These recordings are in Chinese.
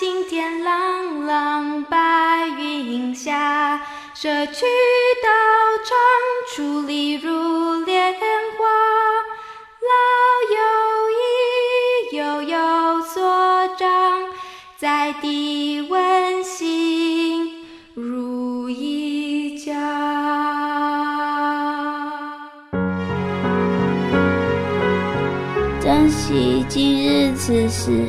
青天朗朗，白云下，社区道场，矗立如莲花。老友谊，悠有所长，在地温馨如一家。珍惜今日此时，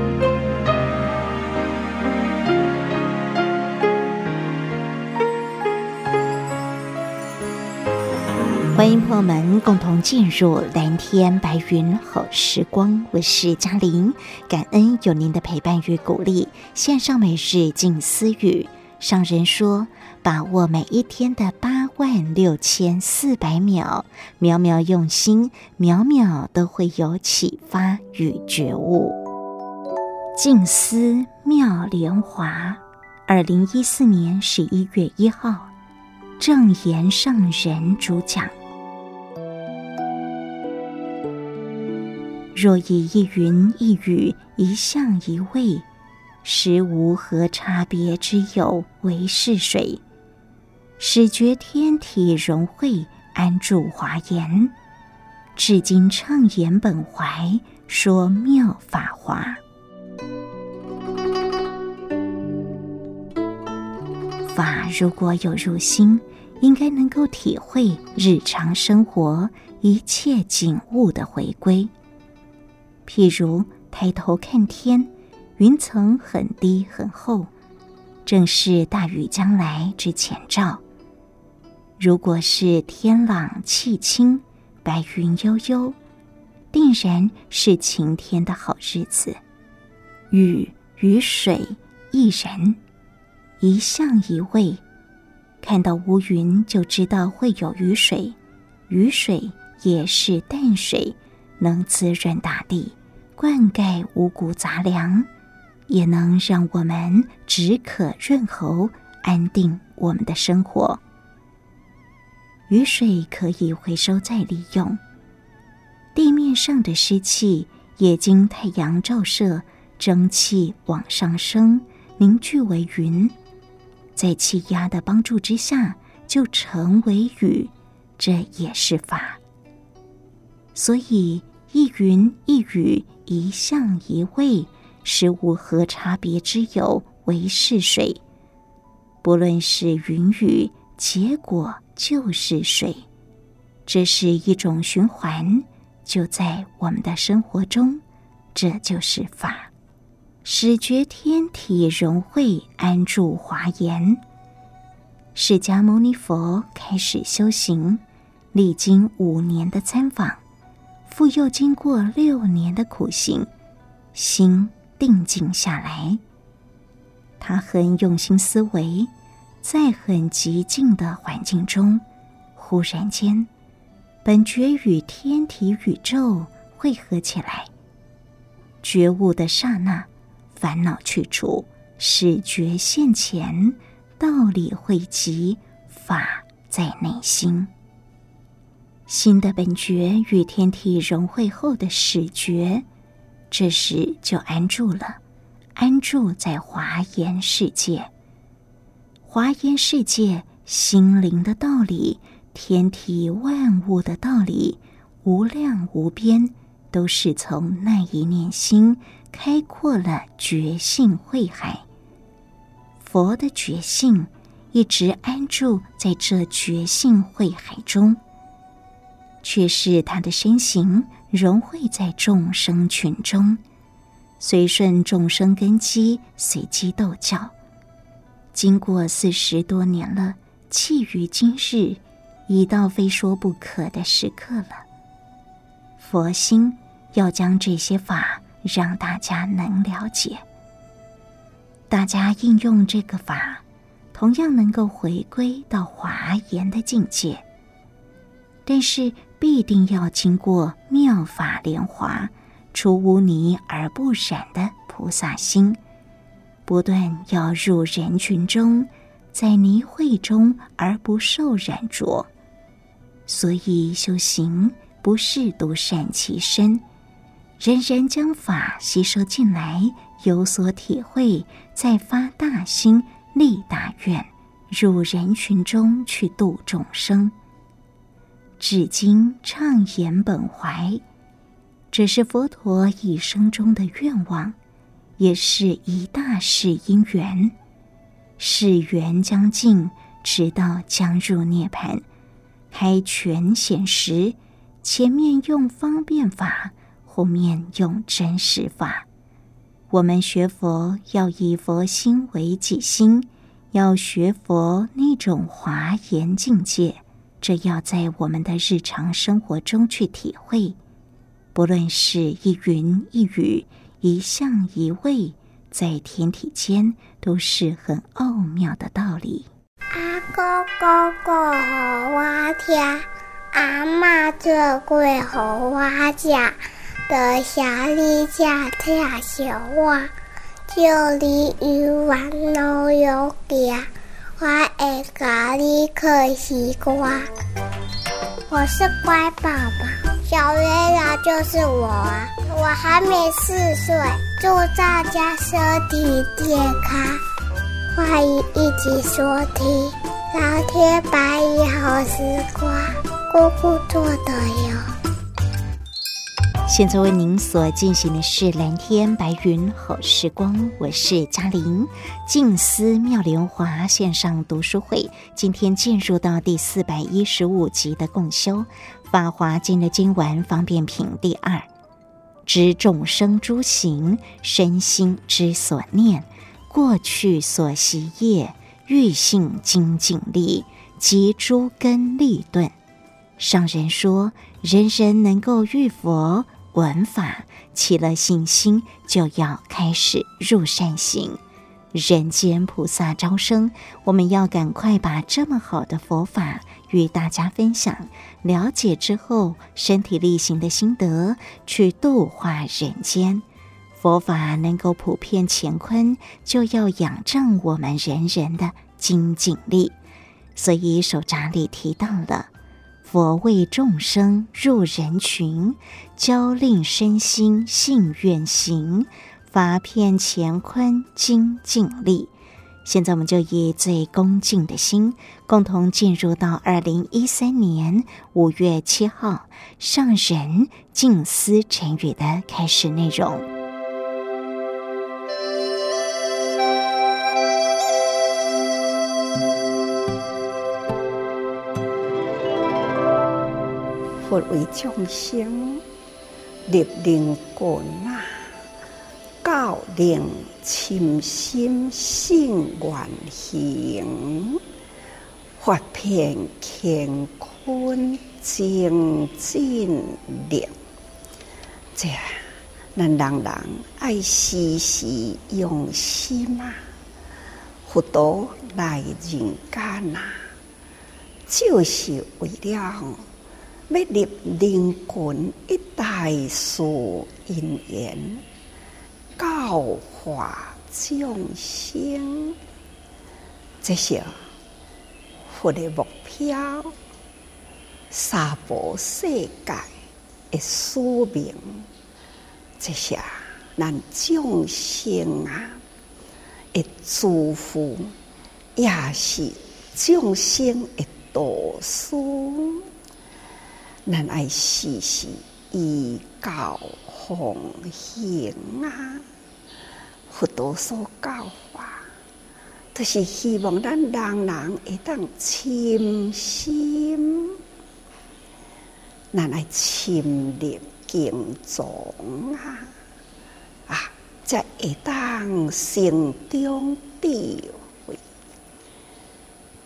欢迎朋友们共同进入蓝天白云好时光，我是嘉玲，感恩有您的陪伴与鼓励。线上每日静思语，上人说：把握每一天的八万六千四百秒，秒秒用心，秒秒都会有启发与觉悟。静思妙莲华，二零一四年十一月一号，正言上人主讲。若以一云一雨、一相一味，实无何差别之有，唯是水。始觉天体融会，安住华严。至今畅言本怀，说妙法华。法如果有入心，应该能够体会日常生活一切景物的回归。譬如抬头看天，云层很低很厚，正是大雨将来之前兆。如果是天朗气清，白云悠悠，定然是晴天的好日子。雨与水一人，一相一味，看到乌云就知道会有雨水，雨水也是淡水，能滋润大地。灌溉五谷杂粮，也能让我们止渴润喉，安定我们的生活。雨水可以回收再利用，地面上的湿气也经太阳照射，蒸汽往上升，凝聚为云，在气压的帮助之下，就成为雨。这也是法，所以。一云一雨，一相一味，实无何差别之有，唯是水。不论是云雨，结果就是水。这是一种循环，就在我们的生活中，这就是法。始觉天体融会，安住华严。释迦牟尼佛开始修行，历经五年的参访。复又经过六年的苦行，心定静下来。他很用心思维，在很寂静的环境中，忽然间，本觉与天体宇宙汇合起来。觉悟的刹那，烦恼去除，始觉现前，道理汇集，法在内心。心的本觉与天体融会后的始觉，这时就安住了，安住在华严世界。华严世界心灵的道理，天体万物的道理，无量无边，都是从那一念心开阔了觉性慧海。佛的觉性一直安住在这觉性慧海中。却是他的身形融汇在众生群中，随顺众生根基，随机逗教。经过四十多年了，契于今日，已到非说不可的时刻了。佛心要将这些法让大家能了解。大家应用这个法，同样能够回归到华严的境界。但是，必定要经过妙法莲华、出污泥而不染的菩萨心，不断要入人群中，在泥秽中而不受染着。所以修行不是独善其身，人人将法吸收进来，有所体会，再发大心、立大愿，入人群中去度众生。至今畅言本怀，这是佛陀一生中的愿望，也是一大世因缘。世缘将尽，直到将入涅槃，开权显实，前面用方便法，后面用真实法。我们学佛要以佛心为己心，要学佛那种华严境界。这要在我们的日常生活中去体会，不论是一云一雨、一相一味，在天体间都是很奥妙的道理。阿公公过好我听，阿妈做贵好我讲，的小丽家听小话，就里鱼丸都有家。我爱咖喱可西瓜，我是乖宝宝，小月亮就是我啊！我还没四岁，祝大家身体健康，欢迎一起收听《老天白云好时光》，姑姑做的哟。现在为您所进行的是蓝天白云好时光，我是嘉玲。静思妙莲华线上读书会，今天进入到第四百一十五集的共修《法华经》的经文方便品第二，知众生诸行，身心之所念，过去所习业，欲性精进力及诸根利钝。上人说，人人能够遇佛。闻法起了信心，就要开始入善行。人间菩萨招生，我们要赶快把这么好的佛法与大家分享。了解之后，身体力行的心得，去度化人间。佛法能够普遍乾坤，就要仰仗我们人人的精进力。所以手札里提到了。佛为众生入人群，教令身心信愿行，法遍乾坤精进力。现在我们就以最恭敬的心，共同进入到二零一三年五月七号上人静思晨语的开始内容。佛为众生立令棍啊，教令亲心性愿行，法遍乾坤精进力。这，咱人人爱时时用心啊，佛陀来人间啊，就是为了。要立令棍一大事因缘，教化众生，这些佛的目标，娑婆世界的使命，这些咱众生啊，的祝福，也是众生的导师。咱爱时时依教奉行啊！佛陀所教法，就是希望咱人人会当亲心，咱爱亲力敬重啊！啊，才会当心中智慧，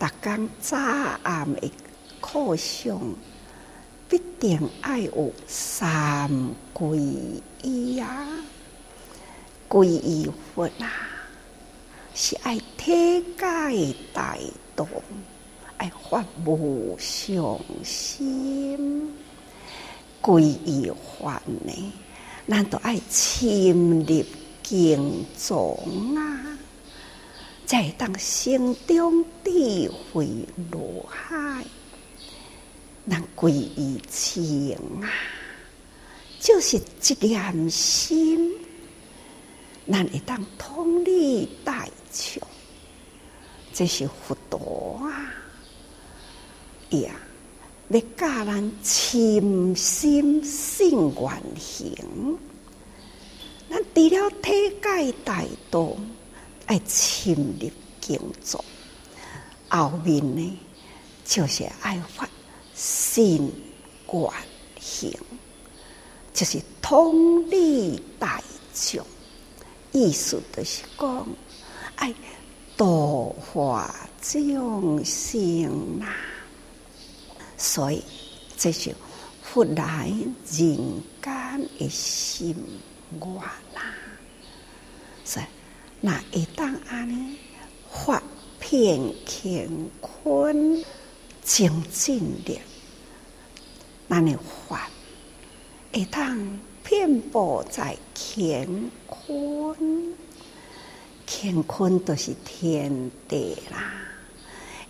逐工早暗的课上。必定爱有三皈依啊，皈依佛啊，是爱体解大道，爱发无上心，皈依法呢，咱都爱深入经藏啊，才会当心中智慧如海，咱皈依情啊，就是一念心，咱会当通理大众，这是佛陀啊，呀，要教咱深心性愿行。咱除了体解大道，爱深入经藏，后面呢，就是爱发信愿行，就是通理大众。意思就是讲，爱度化众生啦。所以，这是佛来人间的心愿啦。所以，那一当安尼发遍乾坤净尽力，那你发一当。遍布在乾坤，乾坤都是天地啦。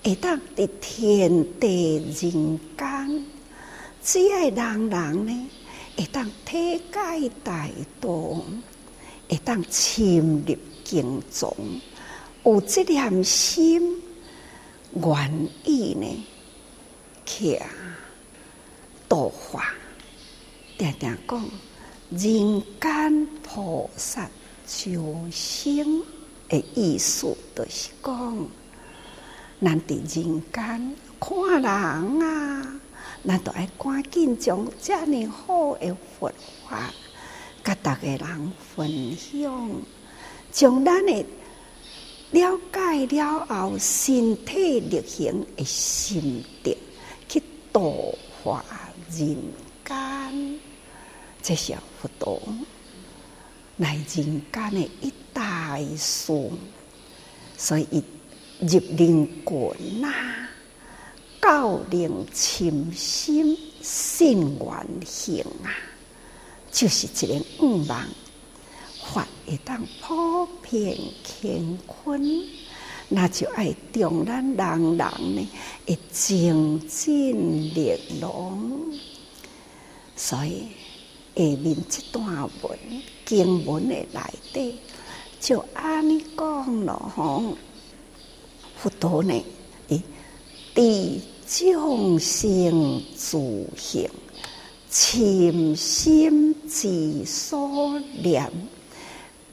会当伫天地人间，只要人人呢，会当体解大道，会当深入经藏，有这念心，愿意呢，去度化，定定讲。人间菩萨救生的意思，就是讲，咱伫人间看人啊，咱都爱赶紧将这样好的佛法，甲大家人分享，将咱的了解了后，身体力行的心得度化人间。这是佛陀来人间的一大事，所以入灵魂呐，教人深心信愿行啊，就是一个愿望，法会当普遍乾坤，那就爱中咱人人呢，会精进力容，所以。下面这段文经文的内底，就安尼讲咯吼，佛陀呢，以地众生自性，潜心之所念，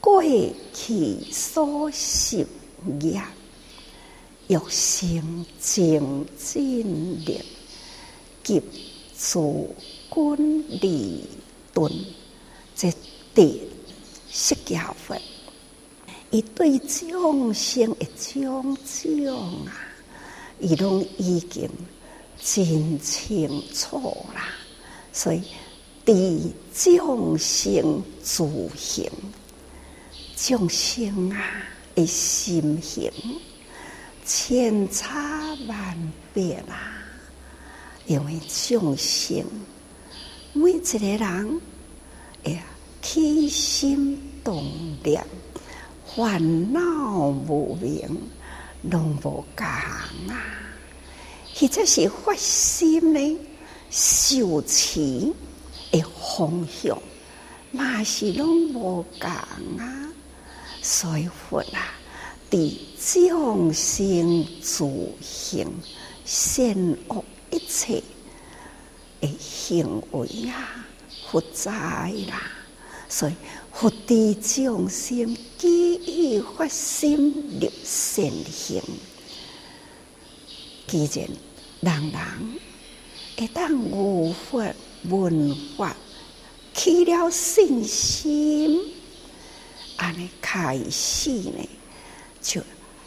过去所习业，欲生精进力，及诸君利。顿，这地释迦佛，伊对众生的种种啊，伊拢已经真清楚啦。所以，地众生自行，众生啊的心行，千差万别啦。因为众生。每一个人，哎呀，起心动念，烦恼无明，拢无共啊！或者是发心呢，修持的方向，嘛是拢无共啊！所以佛啊，伫众生自性，善恶一切。行为啊，佛在啦，所以佛地众生基于发心立善行。既然人人会当有佛闻法，起了信心，安尼开始呢，就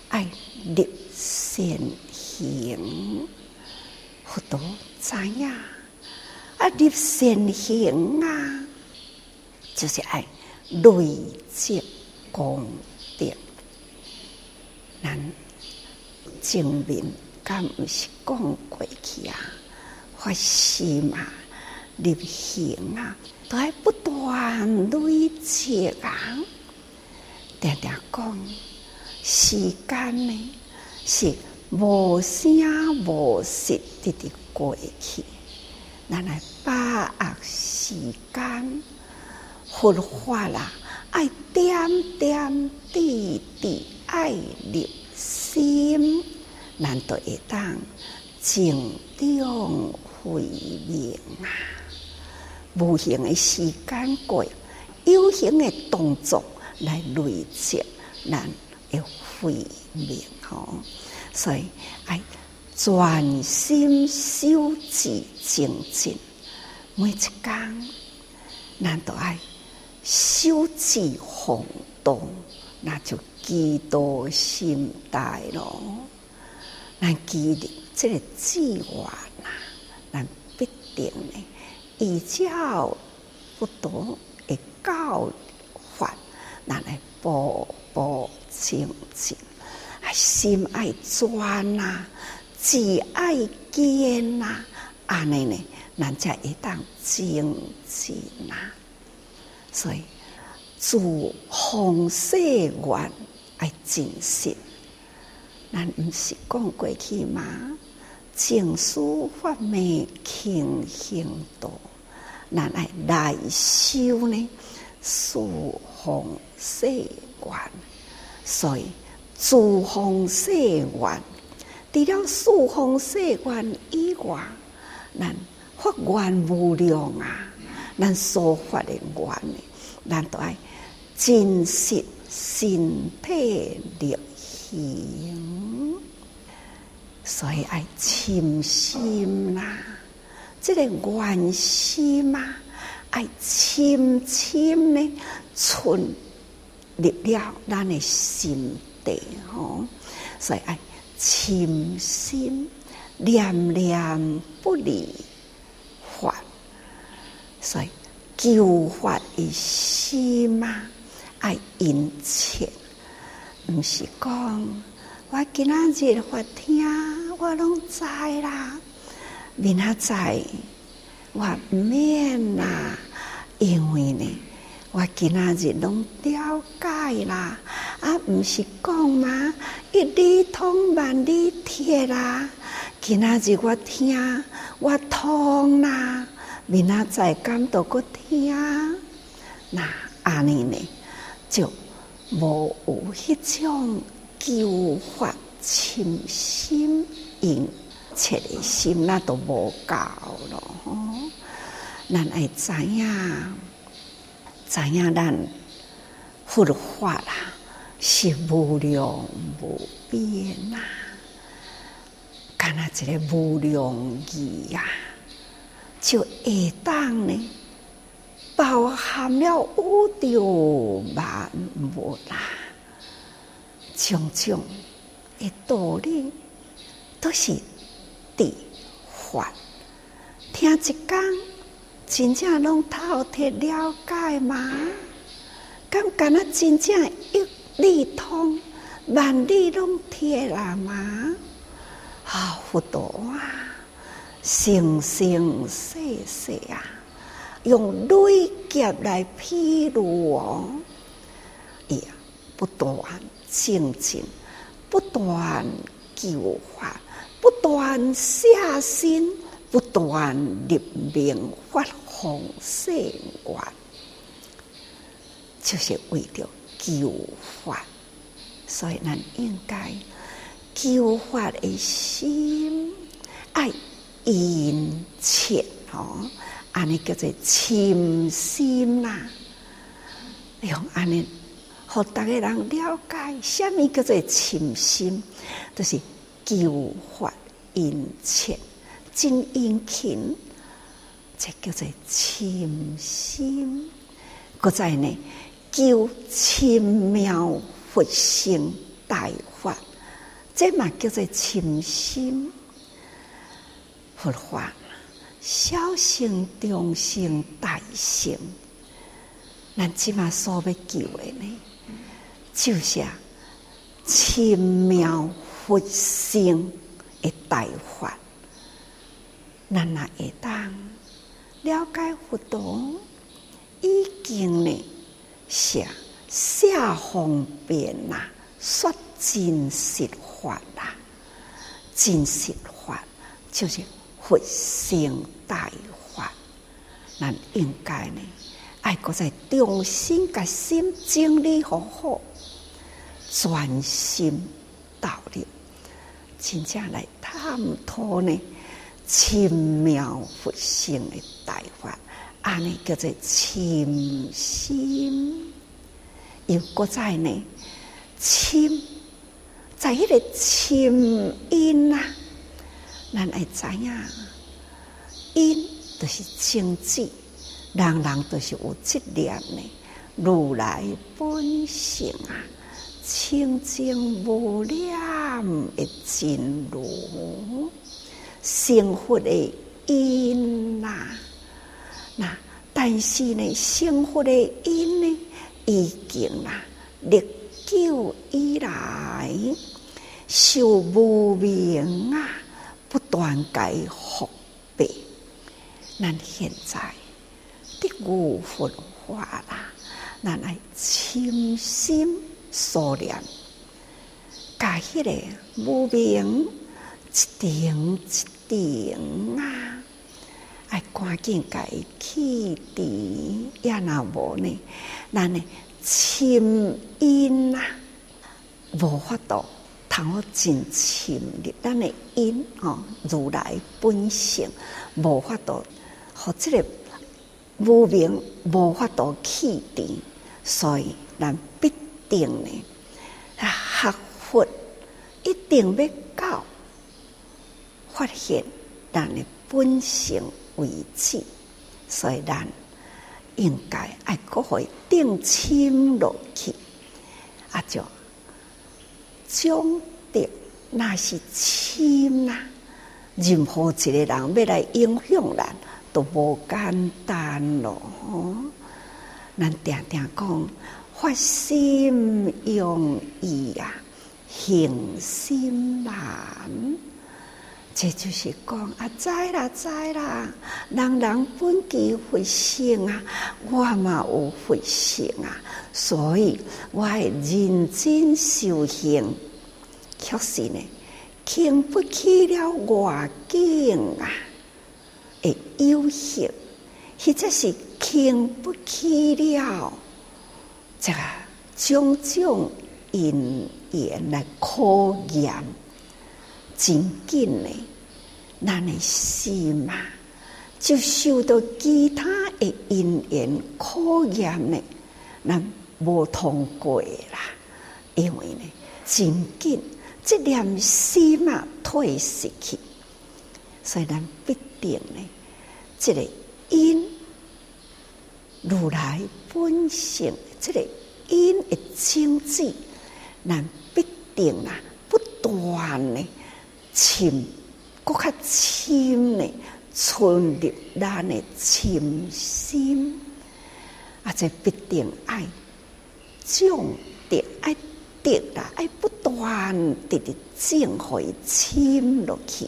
爱立善行，佛陀知影。啊！立善行啊，就是爱累积功德。人证明，敢毋是讲过去啊？发心嘛，立行啊，都爱不断累积啊。定定讲，时间呢是无声无息直直过去，咱来把握时间，佛法啦，爱点点滴滴爱入心，咱就会当静中慧明啊。无形的时间过，有形的动作。来累积，咱要慧明吼，所以爱专心修持精进，每一天咱都爱修持弘道，那就记到心内咯。咱记得这个计划呐，咱必定呢，依照不多的教法。咱来步步精进，爱心爱专呐，志爱坚呐，安尼呢，咱才会当精进呐。所以，自方世愿爱精进，咱毋是讲过去吗？静思法灭起行道，咱爱来修呢，自方世愿，所以诸方世愿，除了诸方世愿以外，咱发愿无量啊！咱所发的愿，咱都爱真实身体力行，所以爱深心啦、啊。这个愿心啊，爱深深的存。入了咱的心地吼，所以爱深心念念不离法，所以救法的心嘛，爱殷切，毋是讲我今仔日法听，我拢知啦，明仔载我毋免啦，因为呢。我今仔日拢了解啦，啊，毋是讲吗，一里通万里铁啦。今仔日我听，我通啦，明仔载敢都阁听，那安尼呢，就无有迄种救法深心殷切的心，那都无够咯。咱爱知影。知影咱佛法啦，是无量无边呐，干那一个无量义呀，就会当呢，包含了宇宙万物啦，种种的道理都是地法，听一讲。真正拢透彻了解吗？敢敢那真正一理通，万理拢铁了吗？啊，佛陀啊，生生世世啊，用累劫来披露哦，呀，不断精进，不断救化，不断下心。不断立命发弘誓愿，就是为了救法，所以咱应该救法的心爱殷切哦，安尼叫做深心呐。用安尼，互逐个人了解，什么叫做深心，就是救法殷切。真殷勤，这叫做深心。搁再呢，求深妙佛性大法，这嘛叫做深心。佛法小乘、中乘、大乘，咱即嘛所要求的呢，就是深妙佛性的大法，咱若会当了解佛道，已经呢写写方便呐，说真实法啦，真实法就是佛性大法，咱应该呢爱搁再重新甲心整理好好，专心。道理，真正来探讨呢，深妙佛性的大法，安尼叫做深心。又搁在呢，深在迄个深因啊，咱爱知影，因就是清净，人人都是有质念的，如来本性啊。清净无量的真如，成佛的因呐，那但是呢，成佛的因呢，已经啦，历久以来受无明啊，不断改复变。咱现在的悟佛法啦，咱来清心。数量，加起来无明一点一定啊！爱赶紧改去除，也那无呢？咱呢深因啊，无法度通好真深入咱的因哦，如来本性无法度，和这个无明无法度去除，所以咱必。定呢？学佛一定要到发现咱的本性为止，所以咱应该爱搁会定心落去，啊，就将定那是心呐。任何一个人要来影响咱，都无简单咯。咱定定讲。发心容易呀，行心难。这就是讲啊，知啦知啦，人人本具佛性啊，我嘛有佛性啊，所以我会认真修行。确实呢，经不起了外境啊，会有限，或者是经不起了。这种种因缘来考验，真紧呢，咱的心嘛，就受到其他的因缘考验呢，咱无通过啦。因为呢，真紧，这念心啊退失去，所以咱必定呢，这个因如来本性。这个因的清净，咱必定啊，不断的深，更较深的存入咱的深心，啊，这必定爱种的爱得啦，爱不断的的净会深落去，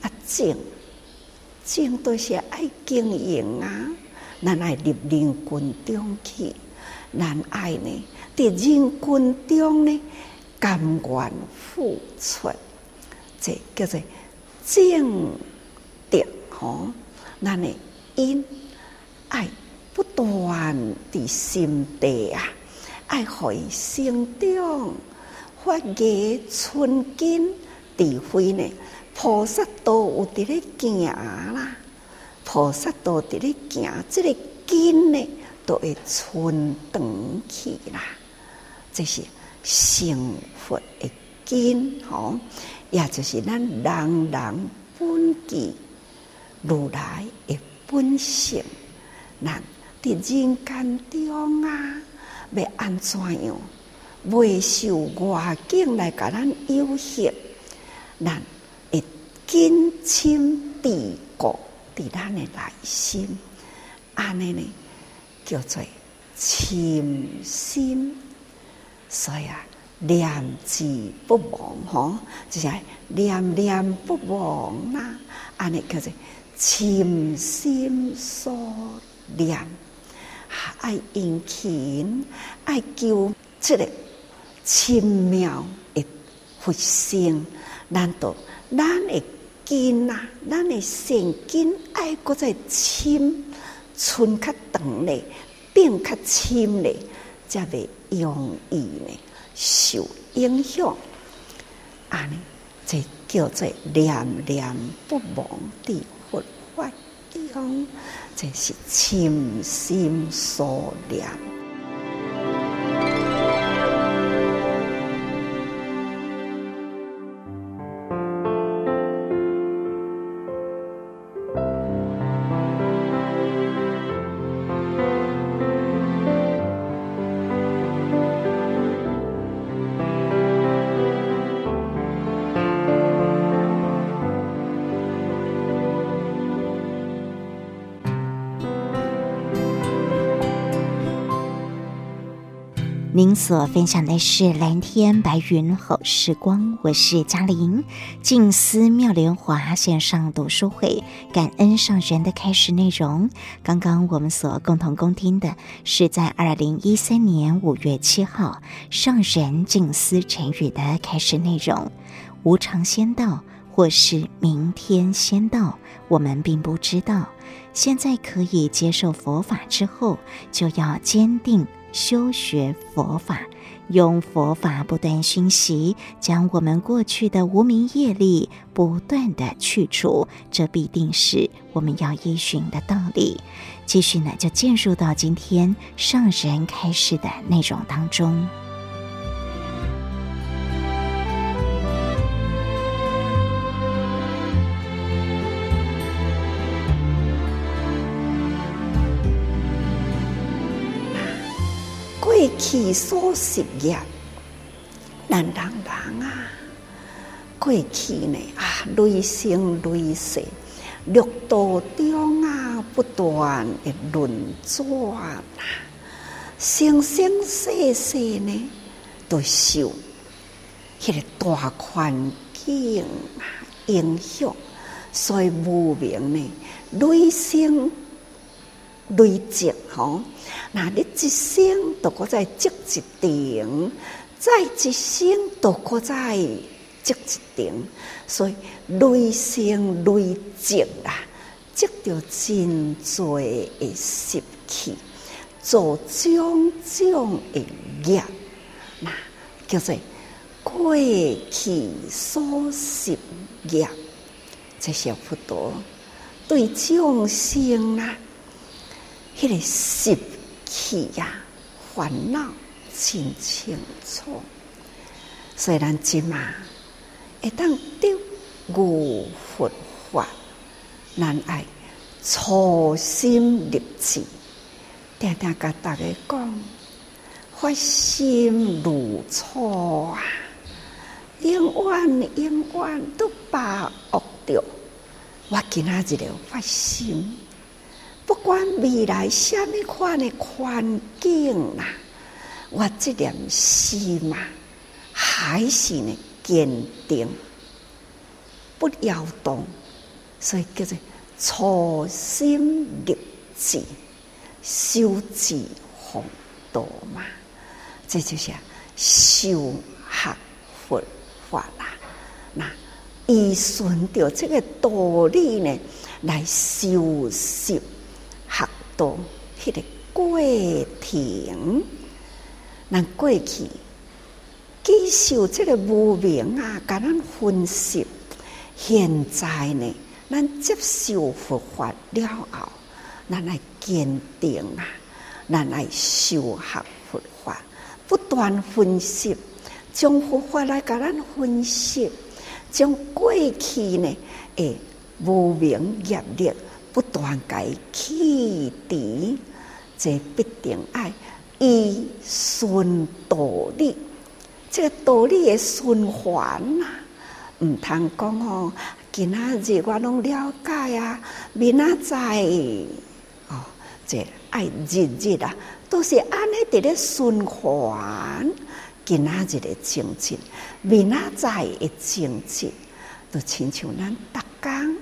啊，种种都是爱经营啊，咱爱入人群中去。咱爱呢，在人群中呢，甘愿付出，这叫做正德吼。咱的因爱不断的心地啊，爱会生长，发芽春根，智慧呢，菩萨都有伫咧行啦，菩萨都伫咧行，这个根呢。都会存长起啦，这是成佛的根吼，也就是咱人人本具如来的本性。咱伫人间中啊，要安怎样？未受外境来甲咱有限，咱会根深蒂固伫咱的内心，安尼呢？叫做深心，所以啊，念之不忘，吼，就是念念不忘呐。安尼叫做深心所念，爱殷勤，爱求这个深妙的佛性。难道咱的根啊，咱的善根爱搁再深，存较长咧，变较深咧，才会容易呢？受影响，安尼，这叫做念念不忘的佛法中，这是深心所念。所分享的是蓝天白云好时光，我是嘉玲。静思妙莲华线上读书会，感恩上人的开始内容。刚刚我们所共同恭听的是在二零一三年五月七号上人静思晨语的开始内容。无常先到，或是明天先到，我们并不知道。现在可以接受佛法之后，就要坚定。修学佛法，用佛法不断熏习，将我们过去的无名业力不断的去除，这必定是我们要依循的道理。继续呢，就进入到今天上人开示的内容当中。过去所习业，咱人人啊，过去呢啊，累生累世，六道中啊，不断的轮转啊，生生世世呢，都受迄个大环境啊影响，所以无名呢，累生累劫吼。那你一生都搁在积一定，再一生都搁在积一定，所以累生累劫啦，积着真多的习气，做种种的业，那叫做过去所习业，这些不多对众生啦，迄个习。气呀，烦恼真清楚。虽然今嘛，会当得悟佛法，难爱初心立志，定定甲大家讲，发心如初啊，永远永远都把握着。我今仔日了发心。不管未来什么款的环境啦，我这点心嘛，还是呢坚定不摇动，所以叫做初心立志，修持弘道嘛，这就是修学佛法啦。那依顺着这个道理呢，来修习。到迄个过程，咱过去接受这个无明啊，甲咱分析。现在呢，咱接受佛法了后，咱来坚定啊，咱来修学佛法，不断分析，将佛法来甲咱分析，将过去呢，诶，无明业力。不断改起底，这必定爱依顺道理。这个道理的循环呐，唔通讲哦。今仔日我拢了解啊，明仔载哦，这爱日日啊，都是安尼伫咧循环。今仔日的情景，明仔载的情景，都亲像咱逐工，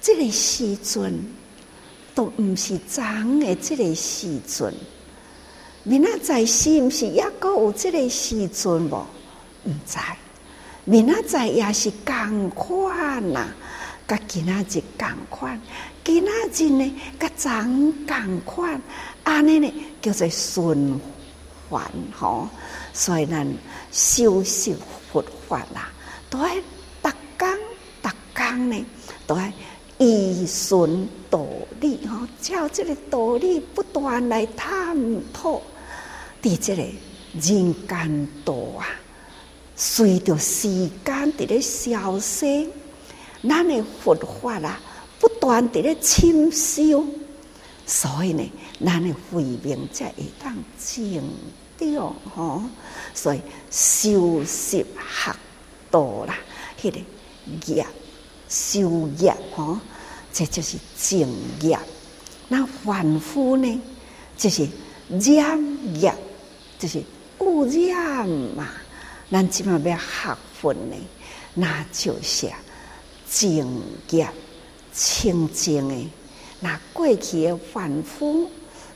这个时阵都毋是昨的这个时阵，明仔载是毋是抑阁有这个时阵无？毋知，明仔载也是共款呐，甲今仔日共款，今仔日呢，甲昨共款，安尼呢叫做循环吼。所以咱修习佛法啦，都爱逐工逐工呢，都爱依循道理吼，照这个道理不断来探讨，伫这个人间道啊，随着时间伫咧消逝，咱的佛法啦，不断伫咧深修，所以呢，咱的慧命才会当净。对哦，吼，所以修习学道啦，迄、个业修业吼，这就是正业。那凡夫呢，就是染业，就是污染嘛。咱即马要学佛呢，那就是正业清净的。那过去的凡夫。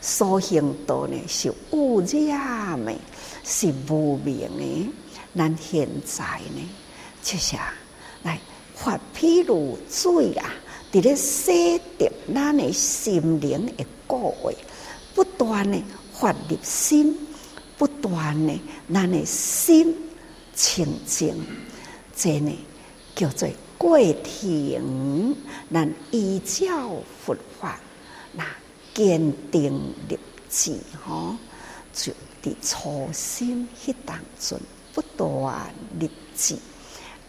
所行道呢是污染的，是无明的。咱现在呢，就是来发譬如水啊，伫咧洗涤咱诶心灵的过位，不断诶发入心，不断诶咱诶心清净，这呢叫做过程。咱依照佛法那。坚定立志，吼，就伫初心迄当中不断立志。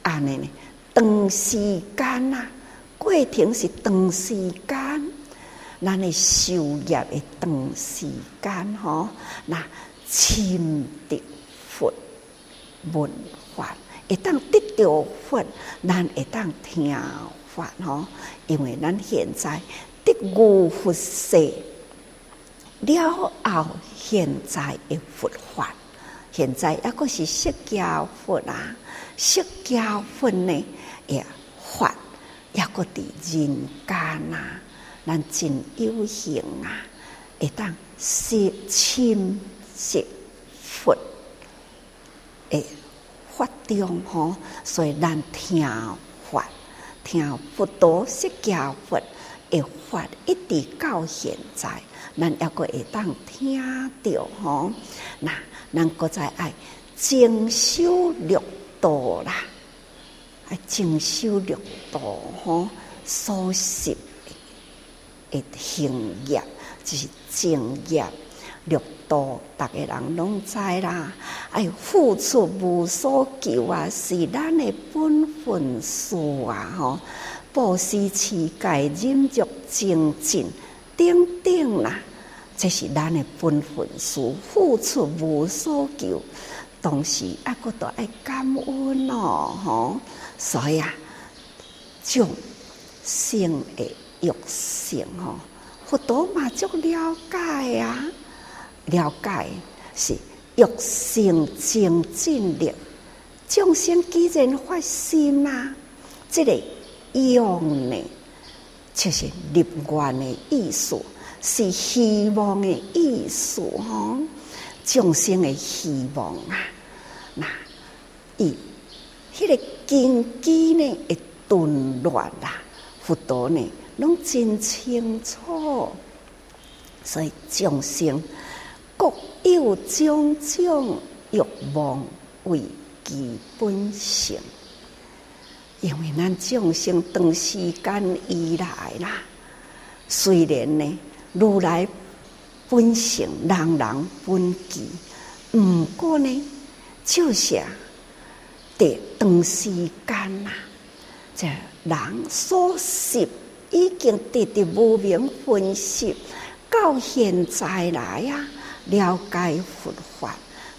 安尼呢，长时间啊，过程是长时间，咱的修业的长时间，吼，那亲得佛文化，会当得到佛，咱会当听法，吼，因为咱现在。得悟佛说了后，现在的佛法，现在抑个是释迦佛啊，释迦佛呢也法抑个伫人间啊，咱真有幸啊，会当识亲识佛诶法中吼，所以咱听法，听佛陀释迦佛。诶，法一直到现在，咱抑阁会当听到吼。那咱阁再爱精修六道啦，爱精修六道吼，所习诶行业就是正业六道，逐个人拢知啦。爱付出无所求啊，是咱诶本分事啊，吼。布施、持戒、忍辱、精进，等等啦，这是咱的本分事。付出无所求，同时啊，阁都爱感恩咯，吼。所以啊，众生的欲性吼，佛陀嘛足了解啊，了解是欲性精进力。众生既然发心啊，这个。用呢，就是立愿的意思，是希望的意思吼，众生的希望啊，那伊迄个根基呢会顿乱啦，佛陀呢拢真清楚，所以众生各有种种欲望为其本性。因为咱众生长时间以来啦，虽然呢，如来本性人人本具，毋过呢，就是得长时间啦，这人所习已经得得无明分析，到现在来啊，了解佛法，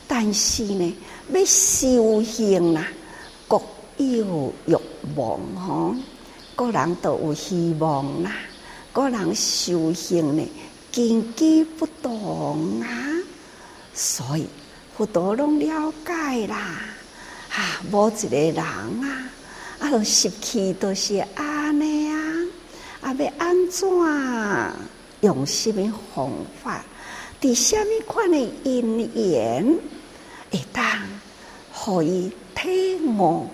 但是呢，要修行啦，各有欲望吼，个人都有希望啦。个人修行呢，根基不同啊，所以佛陀拢了解啦，啊，无一个人啊，啊，都习气都是安尼啊，啊，要安怎用什么方法？伫什么款的因缘，会当互伊体悟？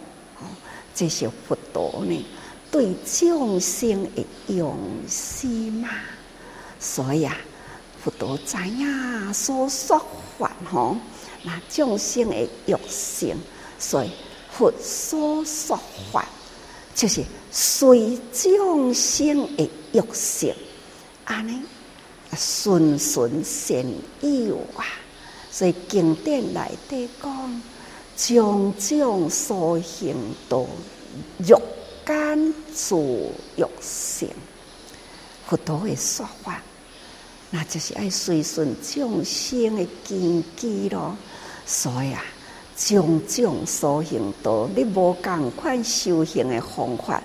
这是佛陀呢，对众生的用心嘛。所以啊，佛陀知影所说法吼，那众生的欲性，所以佛所说法就是随众生的欲性，安尼循循善诱啊。所以经典内底讲，种种所行都欲干自欲性，佛陀的说法。那就是爱随顺众生的根基咯，所以啊，种种所行道，你无共款修行的方法，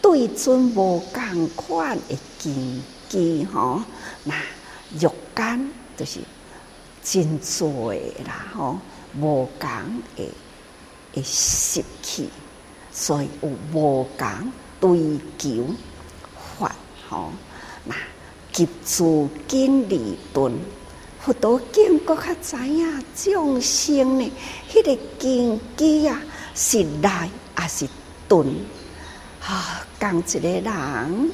对准无共款的根基吼，那欲感就是真多啦吼，无共的的习气，所以有无共追求法吼，那。急自经理顿，佛陀经过较知影众生呢，迄个根基啊，是来还是顿？啊，讲一个人，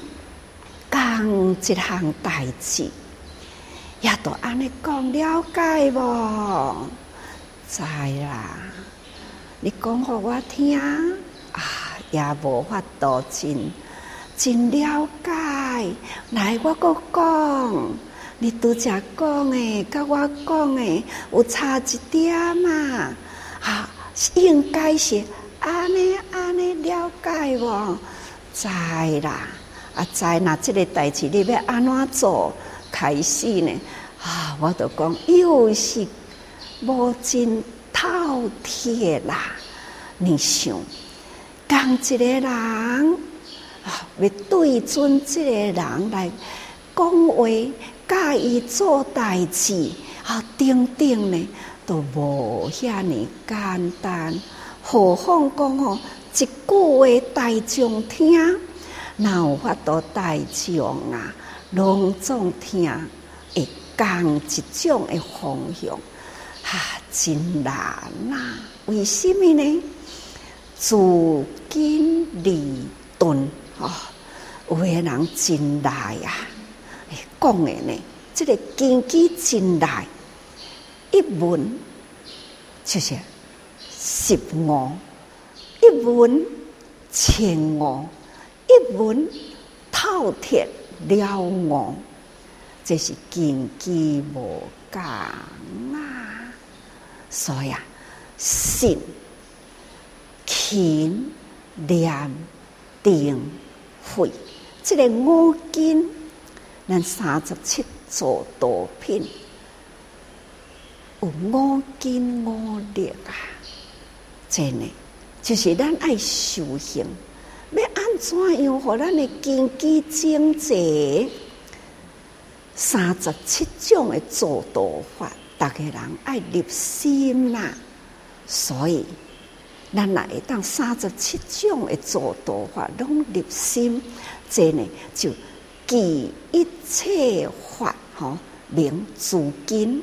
讲一项代志，也都安尼讲了解无？知啦，你讲互我听啊，也无法度真。真了解，来我阁讲，你拄则讲诶，甲我讲诶，有差一点嘛？啊，应该是安尼安尼了解无？知啦，啊知啦即个代志你要安怎做？开始呢？啊，我都讲又是无真透铁啦！你想，讲一个人啊。要对准这个人来讲话，教伊做代志，啊，等等呢，都无遐尼简单。何况讲哦，一句话大众听，哪有法度大众啊，拢总听，会讲一种的方向，啊，真难啊！为什么呢？自经理顿。哦，有个人真来呀！讲的呢，这个根基真来，一闻就是十五，一闻千五，一闻透彻了五，这是根基无共啊！所以啊，信、勤、念、定。会，这个五根，咱三十七座道品，有五根五力啊！真的，就是咱爱修行，要安怎样，互咱诶根基精济？三十七种的座道法，大家人爱入心啦，所以。咱来当三十七种的助道法拢入心，这呢就记一切法吼，明自经。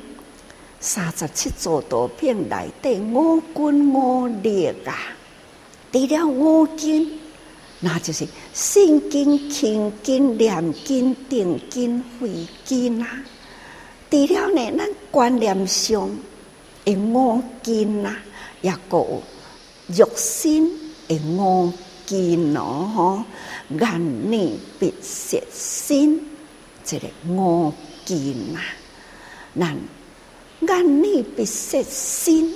三十七助道品内底五根五力啊，除了五根，那就是心根、勤根、念根、定根、慧根啊。除了呢，咱观念上的五根啊，也有。欲心的五根咯，吼，眼耳鼻舌身，这个五根啊，咱眼耳鼻舌身，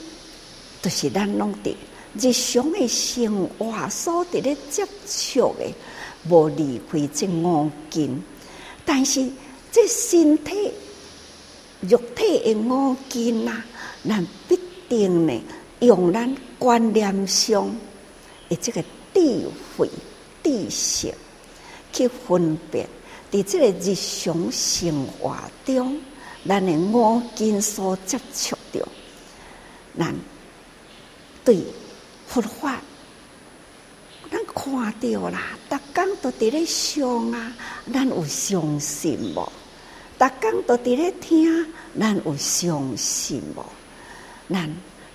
都是咱拢伫日常的生活所伫咧接触的，无离开这五根。但是这身体肉体的五根啊，咱必定呢。用咱观念上诶这个智慧、知识去分别，在这个日常生活中，咱的五根所接触着，咱对佛法，咱看到啦，逐工都伫咧想啊，咱有相信无？逐工都伫咧听，咱有相信无？咱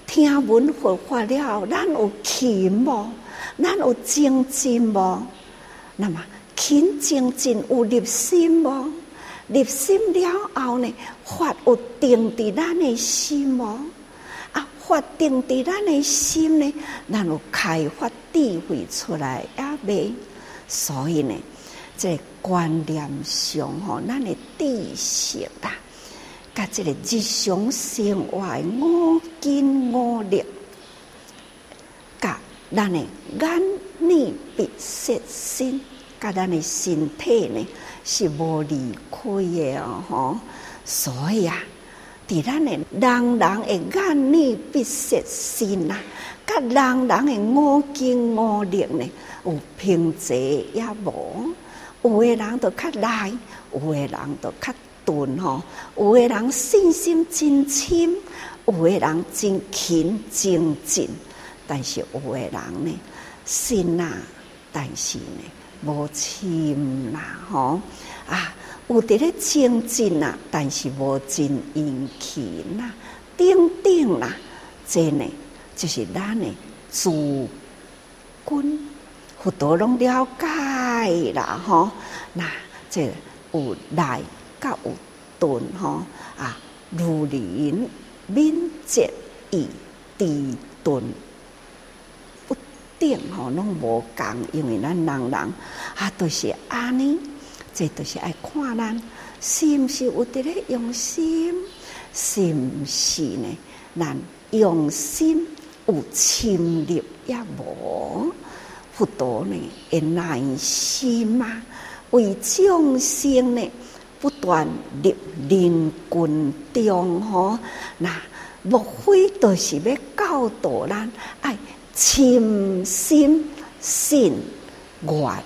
听闻佛法了，咱有勤无？咱有精进无？那么勤精进有入心无？入心了后呢，法有定伫咱的心无？啊，法定伫咱的心呢，咱有开发智慧出来也未？所以呢，这个、观念上吼，咱的知识啦，甲这个日常生活五根五力，咱的眼耳鼻舌身，甲咱的身体呢，是无离开的哦，吼。所以啊，伫咱的人人的眼耳鼻舌身啊，甲人人的五经五力呢，有平齐也无。有的人就较赖，有的人就较钝吼。有的人信心真深，有的人真勤精进，但是有的人呢，信啊，但是呢，无深啦吼。啊，有伫咧精进啊，但是无真殷勤啦，顶顶啦，这呢，就是咱诶诸根。佛陀拢了解啦，吼，那这有来甲有顿吼。啊，如临敏捷以地顿。吼，拢无共，因为咱人人啊，都是安尼，这都是爱看咱是毋是有伫咧用心，是毋是呢？咱用心有深入也无。佛陀呢，的耐心嘛，为众生呢，不断入人群中吼，那莫非都是要教导咱爱亲心信愿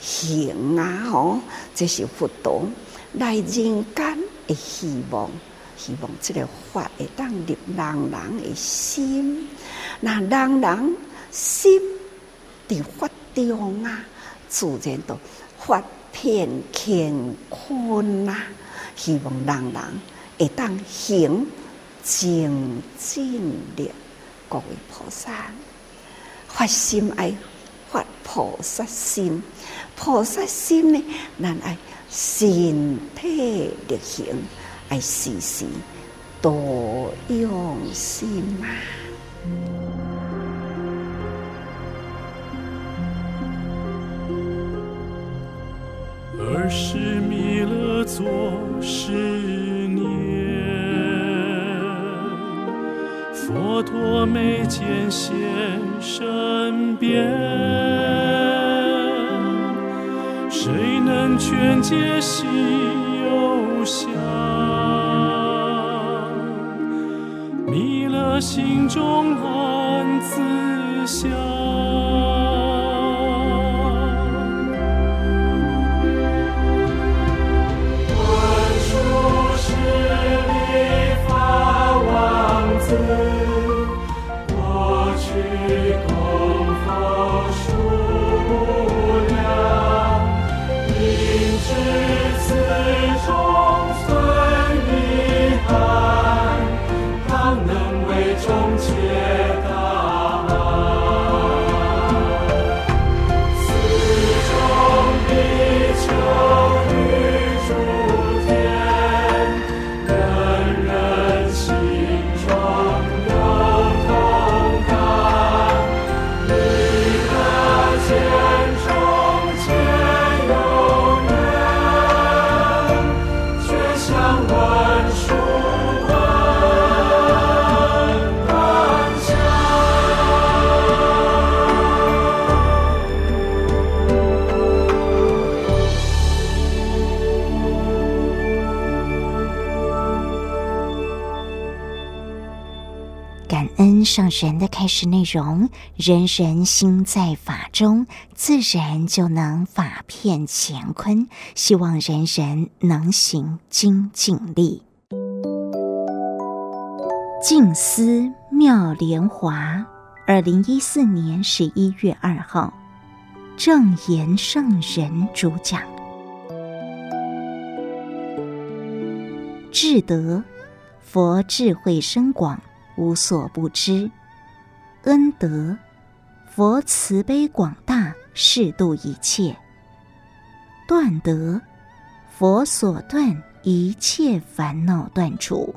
行啊？吼，这是佛陀来人间的希望，希望这个法会当入人人的心，那人人心。伫法中啊，自然都发片乾坤啊！希望人人会当行精进的各位菩萨，发心爱发菩萨心，菩萨心呢，咱爱身体力行，爱时时多用心啊！儿时弥勒作是念，佛陀眉间现身边，谁能劝解心忧相？弥勒心中暗自想。上人的开示内容：人人心在法中，自然就能法遍乾坤。希望人人能行精进力。静思妙莲华，二零一四年十一月二号，正言圣人主讲。智德，佛智慧深广，无所不知；恩德，佛慈悲广大，识度一切；断德，佛所断一切烦恼断除。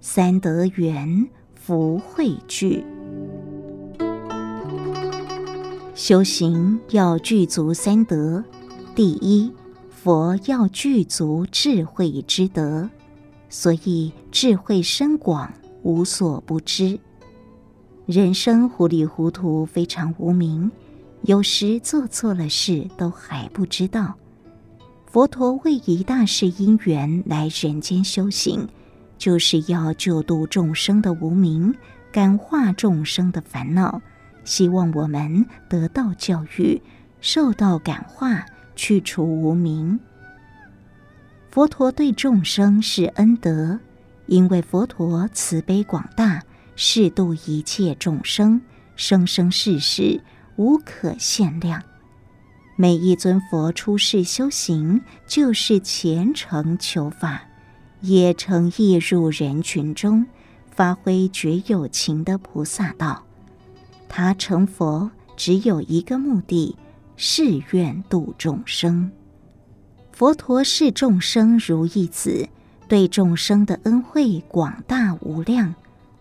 三德圆，福慧聚。修行要具足三德：第一，佛要具足智慧之德，所以智慧深广，无所不知。人生糊里糊涂，非常无明，有时做错了事都还不知道。佛陀为一大事因缘来人间修行。就是要救度众生的无明，感化众生的烦恼，希望我们得到教育，受到感化，去除无明。佛陀对众生是恩德，因为佛陀慈悲广大，识度一切众生，生生世世无可限量。每一尊佛出世修行，就是虔诚求法。也诚意入人群中，发挥绝有情的菩萨道。他成佛只有一个目的，誓愿度众生。佛陀视众生如一子，对众生的恩惠广大无量。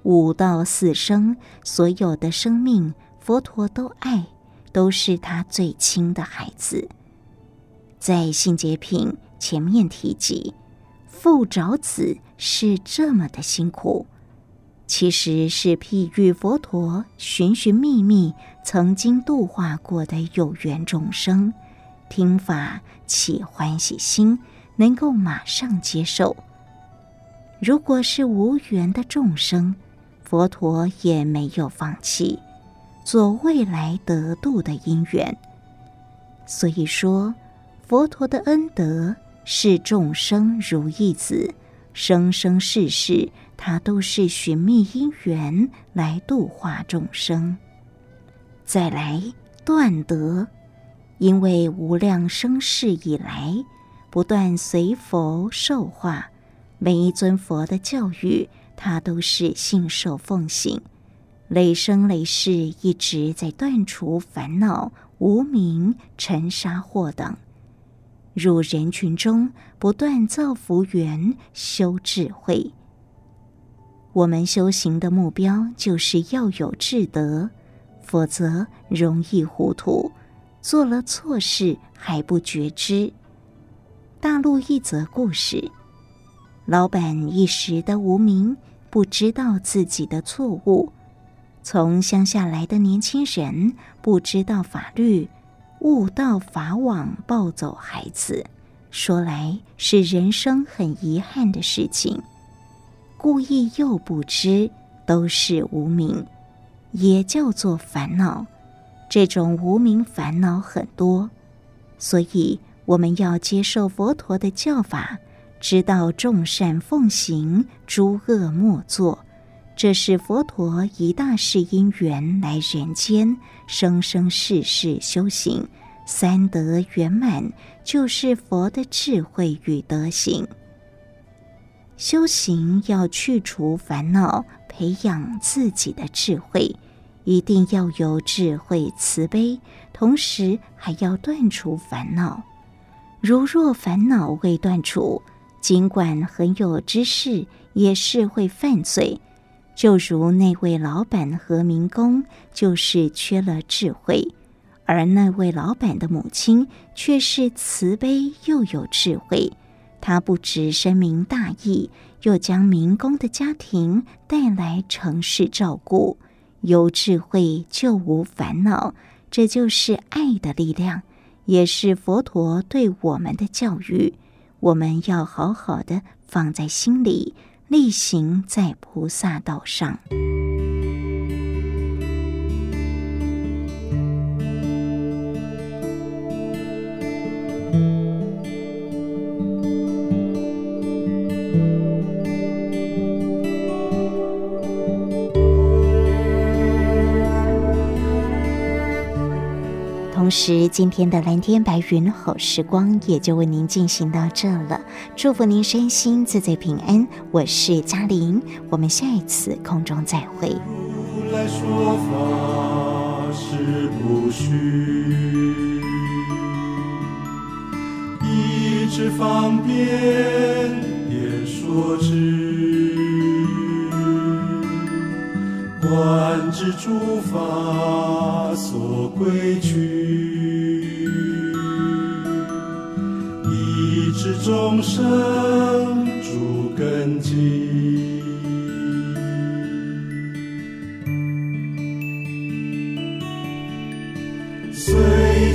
五到四生所有的生命，佛陀都爱，都是他最亲的孩子。在信解品前面提及。父找子是这么的辛苦，其实是譬喻佛陀寻寻觅觅曾经度化过的有缘众生，听法起欢喜心，能够马上接受。如果是无缘的众生，佛陀也没有放弃，做未来得度的因缘。所以说，佛陀的恩德。是众生如意子，生生世世，他都是寻觅因缘来度化众生。再来断德，因为无量生世以来，不断随佛受化，每一尊佛的教育，他都是信受奉行，累生累世一直在断除烦恼、无明、尘沙祸等。入人群中，不断造福缘，修智慧。我们修行的目标就是要有智德，否则容易糊涂，做了错事还不觉知。大陆一则故事：老板一时的无明，不知道自己的错误；从乡下来的年轻人，不知道法律。误到法网抱走孩子，说来是人生很遗憾的事情。故意又不知，都是无明，也叫做烦恼。这种无明烦恼很多，所以我们要接受佛陀的教法，知道众善奉行，诸恶莫作。这是佛陀一大事因缘来人间，生生世世修行，三德圆满，就是佛的智慧与德行。修行要去除烦恼，培养自己的智慧，一定要有智慧慈悲，同时还要断除烦恼。如若烦恼未断除，尽管很有知识，也是会犯罪。就如那位老板和民工，就是缺了智慧；而那位老板的母亲却是慈悲又有智慧。她不只深明大义，又将民工的家庭带来城市照顾。有智慧就无烦恼，这就是爱的力量，也是佛陀对我们的教育。我们要好好的放在心里。力行在菩萨道上。时，今天的蓝天白云好时光也就为您进行到这了。祝福您身心自在平安。我是嘉玲，我们下一次空中再会。来说法是不虚，一直方便也说知，观知诸法所归趣，一知众生诸根基。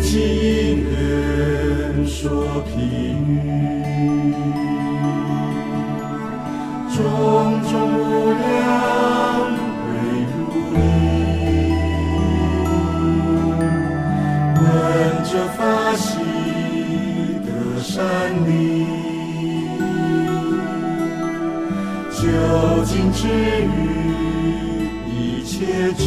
其因缘说譬喻，种种无量得善利，究竟之语一切之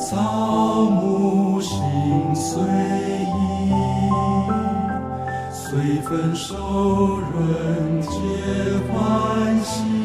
草木心随意随分手人皆欢喜。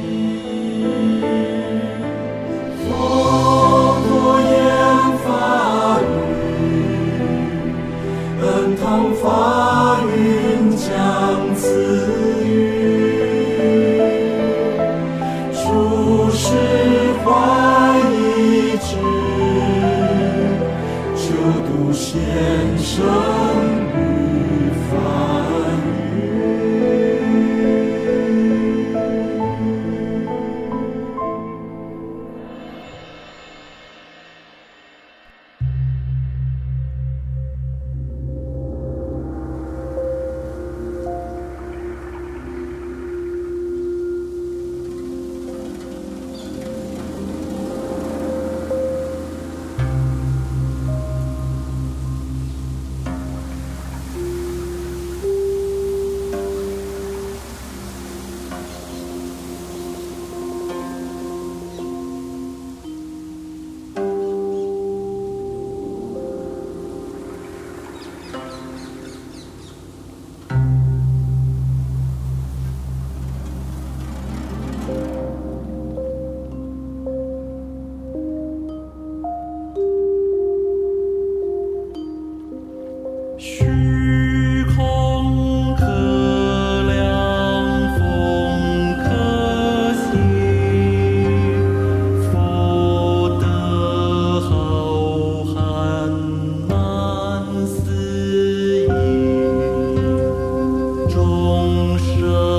众生。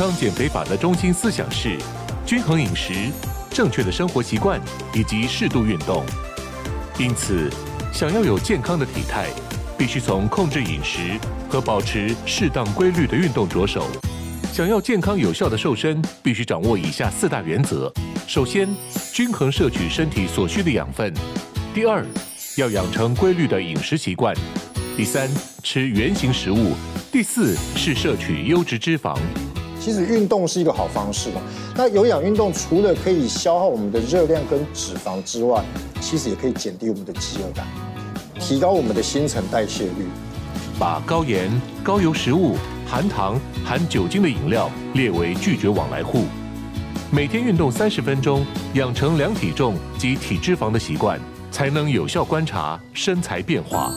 康减肥法的中心思想是均衡饮食、正确的生活习惯以及适度运动。因此，想要有健康的体态，必须从控制饮食和保持适当规律的运动着手。想要健康有效的瘦身，必须掌握以下四大原则：首先，均衡摄取身体所需的养分；第二，要养成规律的饮食习惯；第三，吃原型食物；第四是摄取优质脂肪。其实运动是一个好方式嘛。那有氧运动除了可以消耗我们的热量跟脂肪之外，其实也可以减低我们的饥饿感，提高我们的新陈代谢率。把高盐、高油食物、含糖、含酒精的饮料列为拒绝往来户。每天运动三十分钟，养成量体重及体脂肪的习惯，才能有效观察身材变化。